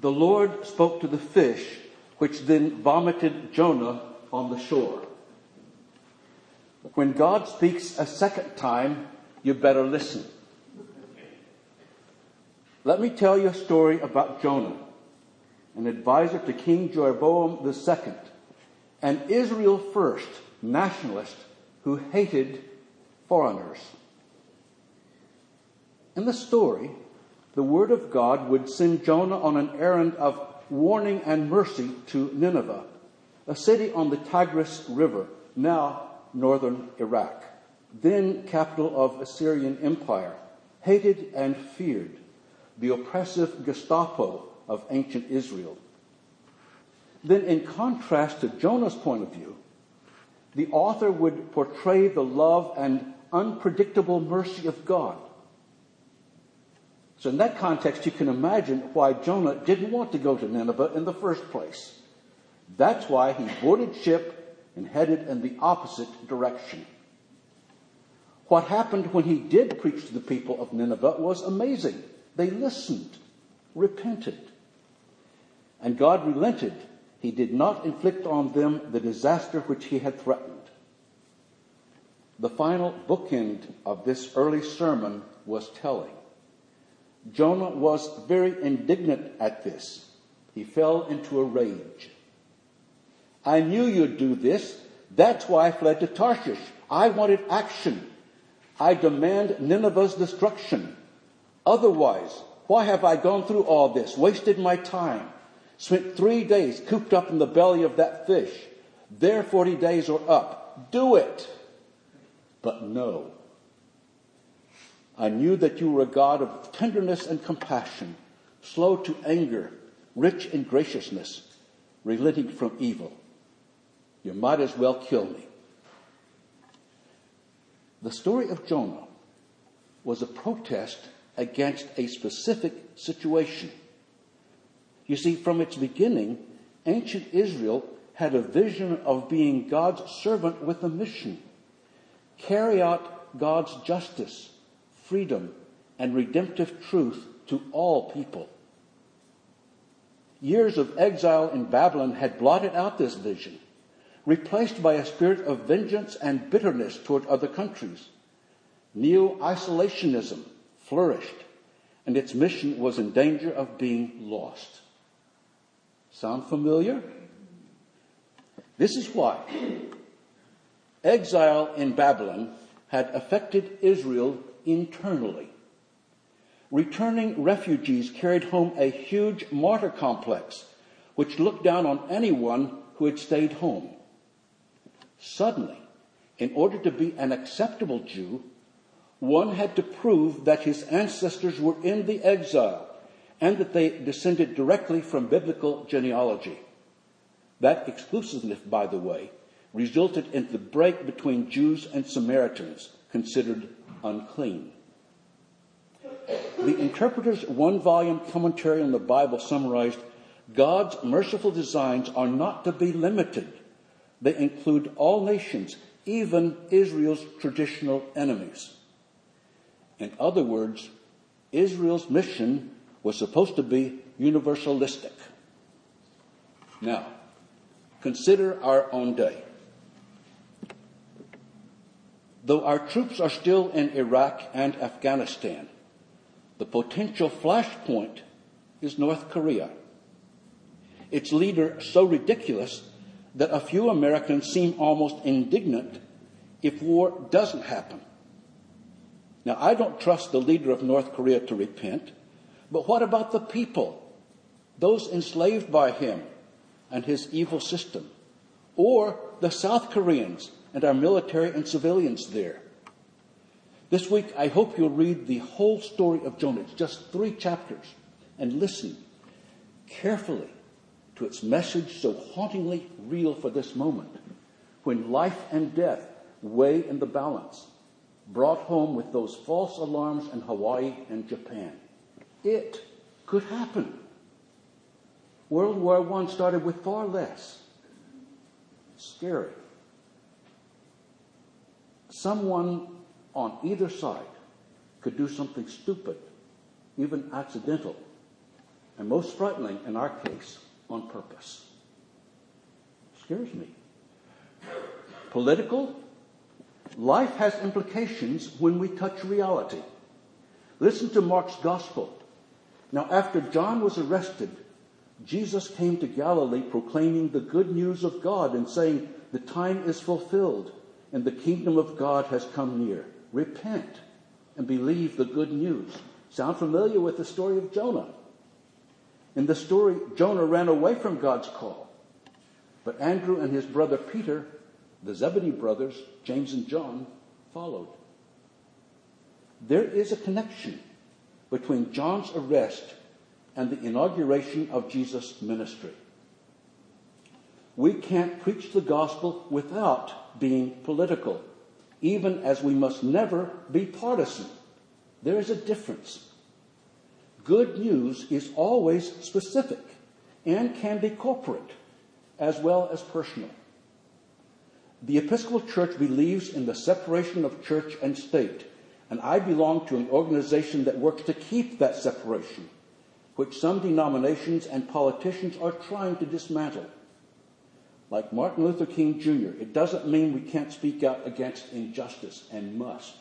the Lord spoke to the fish, which then vomited Jonah on the shore. When God speaks a second time, you better listen. Let me tell you a story about Jonah, an advisor to King Jeroboam II, an Israel first nationalist who hated foreigners. In the story, the word of God would send Jonah on an errand of warning and mercy to Nineveh, a city on the Tigris River, now northern Iraq, then capital of Assyrian Empire, hated and feared, the oppressive Gestapo of ancient Israel. Then, in contrast to Jonah's point of view, the author would portray the love and unpredictable mercy of God. So, in that context, you can imagine why Jonah didn't want to go to Nineveh in the first place. That's why he boarded ship and headed in the opposite direction. What happened when he did preach to the people of Nineveh was amazing. They listened, repented, and God relented. He did not inflict on them the disaster which he had threatened. The final bookend of this early sermon was telling. Jonah was very indignant at this. He fell into a rage. I knew you'd do this. That's why I fled to Tarshish. I wanted action. I demand Nineveh's destruction. Otherwise, why have I gone through all this, wasted my time, spent three days cooped up in the belly of that fish, there 40 days or up? Do it. But no. I knew that you were a God of tenderness and compassion, slow to anger, rich in graciousness, relenting from evil. You might as well kill me. The story of Jonah was a protest against a specific situation. You see, from its beginning, ancient Israel had a vision of being God's servant with a mission. Carry out God's justice, freedom, and redemptive truth to all people. Years of exile in Babylon had blotted out this vision replaced by a spirit of vengeance and bitterness toward other countries. Neo isolationism flourished, and its mission was in danger of being lost. Sound familiar? This is why exile in Babylon had affected Israel internally. Returning refugees carried home a huge martyr complex, which looked down on anyone who had stayed home. Suddenly, in order to be an acceptable Jew, one had to prove that his ancestors were in the exile and that they descended directly from biblical genealogy. That exclusiveness, by the way, resulted in the break between Jews and Samaritans, considered unclean. The Interpreter's one volume commentary on the Bible summarized God's merciful designs are not to be limited they include all nations, even Israel's traditional enemies. In other words, Israel's mission was supposed to be universalistic. Now, consider our own day. Though our troops are still in Iraq and Afghanistan, the potential flashpoint is North Korea. Its leader so ridiculous that a few Americans seem almost indignant if war doesn't happen. Now, I don't trust the leader of North Korea to repent, but what about the people, those enslaved by him and his evil system, or the South Koreans and our military and civilians there? This week, I hope you'll read the whole story of Jonah. It's just three chapters and listen carefully to its message so hauntingly real for this moment, when life and death weigh in the balance, brought home with those false alarms in Hawaii and Japan. It could happen. World War I started with far less. Scary. Someone on either side could do something stupid, even accidental, and most frightening in our case, on purpose. Scares me. Political, life has implications when we touch reality. Listen to Mark's gospel. Now, after John was arrested, Jesus came to Galilee proclaiming the good news of God and saying, The time is fulfilled and the kingdom of God has come near. Repent and believe the good news. Sound familiar with the story of Jonah? In the story, Jonah ran away from God's call. But Andrew and his brother Peter, the Zebedee brothers, James and John, followed. There is a connection between John's arrest and the inauguration of Jesus' ministry. We can't preach the gospel without being political, even as we must never be partisan. There is a difference. Good news is always specific and can be corporate as well as personal. The Episcopal Church believes in the separation of church and state, and I belong to an organization that works to keep that separation, which some denominations and politicians are trying to dismantle. Like Martin Luther King Jr., it doesn't mean we can't speak out against injustice and must,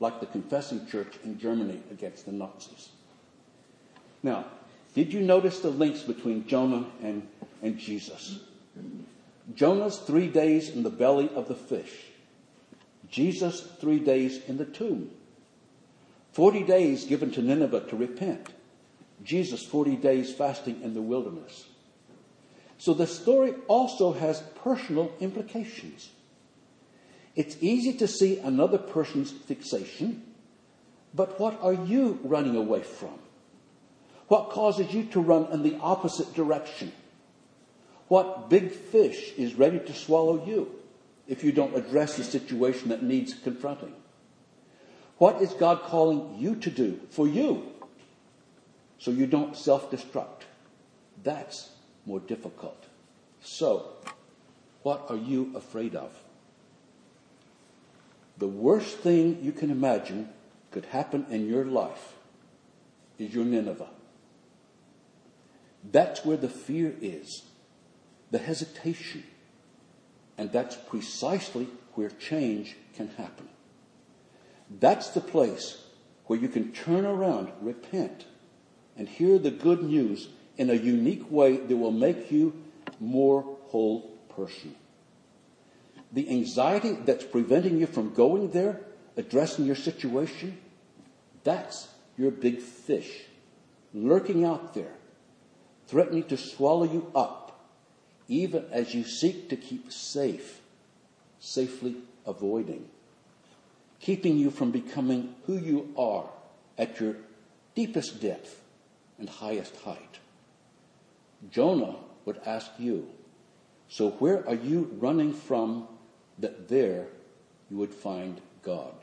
like the Confessing Church in Germany against the Nazis. Now, did you notice the links between Jonah and, and Jesus? Jonah's three days in the belly of the fish. Jesus, three days in the tomb. 40 days given to Nineveh to repent. Jesus, 40 days fasting in the wilderness. So the story also has personal implications. It's easy to see another person's fixation, but what are you running away from? What causes you to run in the opposite direction? What big fish is ready to swallow you if you don't address the situation that needs confronting? What is God calling you to do for you so you don't self destruct? That's more difficult. So, what are you afraid of? The worst thing you can imagine could happen in your life is your Nineveh. That's where the fear is, the hesitation. And that's precisely where change can happen. That's the place where you can turn around, repent, and hear the good news in a unique way that will make you more whole person. The anxiety that's preventing you from going there, addressing your situation, that's your big fish lurking out there threatening to swallow you up, even as you seek to keep safe, safely avoiding, keeping you from becoming who you are at your deepest depth and highest height. Jonah would ask you, so where are you running from that there you would find God?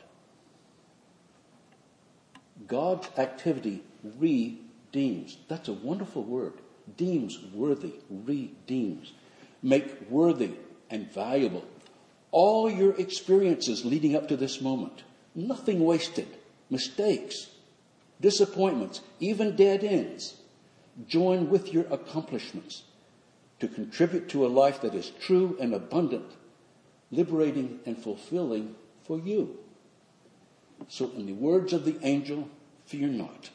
God's activity redeems. That's a wonderful word deems worthy, redeems, make worthy and valuable all your experiences leading up to this moment. Nothing wasted, mistakes, disappointments, even dead ends. Join with your accomplishments to contribute to a life that is true and abundant, liberating and fulfilling for you. So, in the words of the angel, fear not.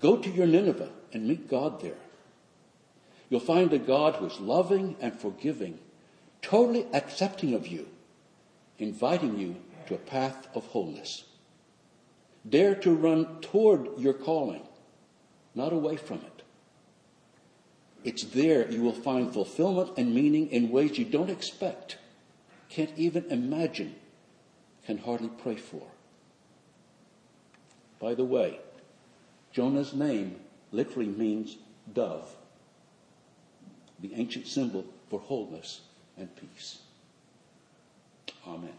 Go to your Nineveh and meet God there. You'll find a God who is loving and forgiving, totally accepting of you, inviting you to a path of wholeness. Dare to run toward your calling, not away from it. It's there you will find fulfillment and meaning in ways you don't expect, can't even imagine, can hardly pray for. By the way, Jonah's name literally means dove, the ancient symbol for wholeness and peace. Amen.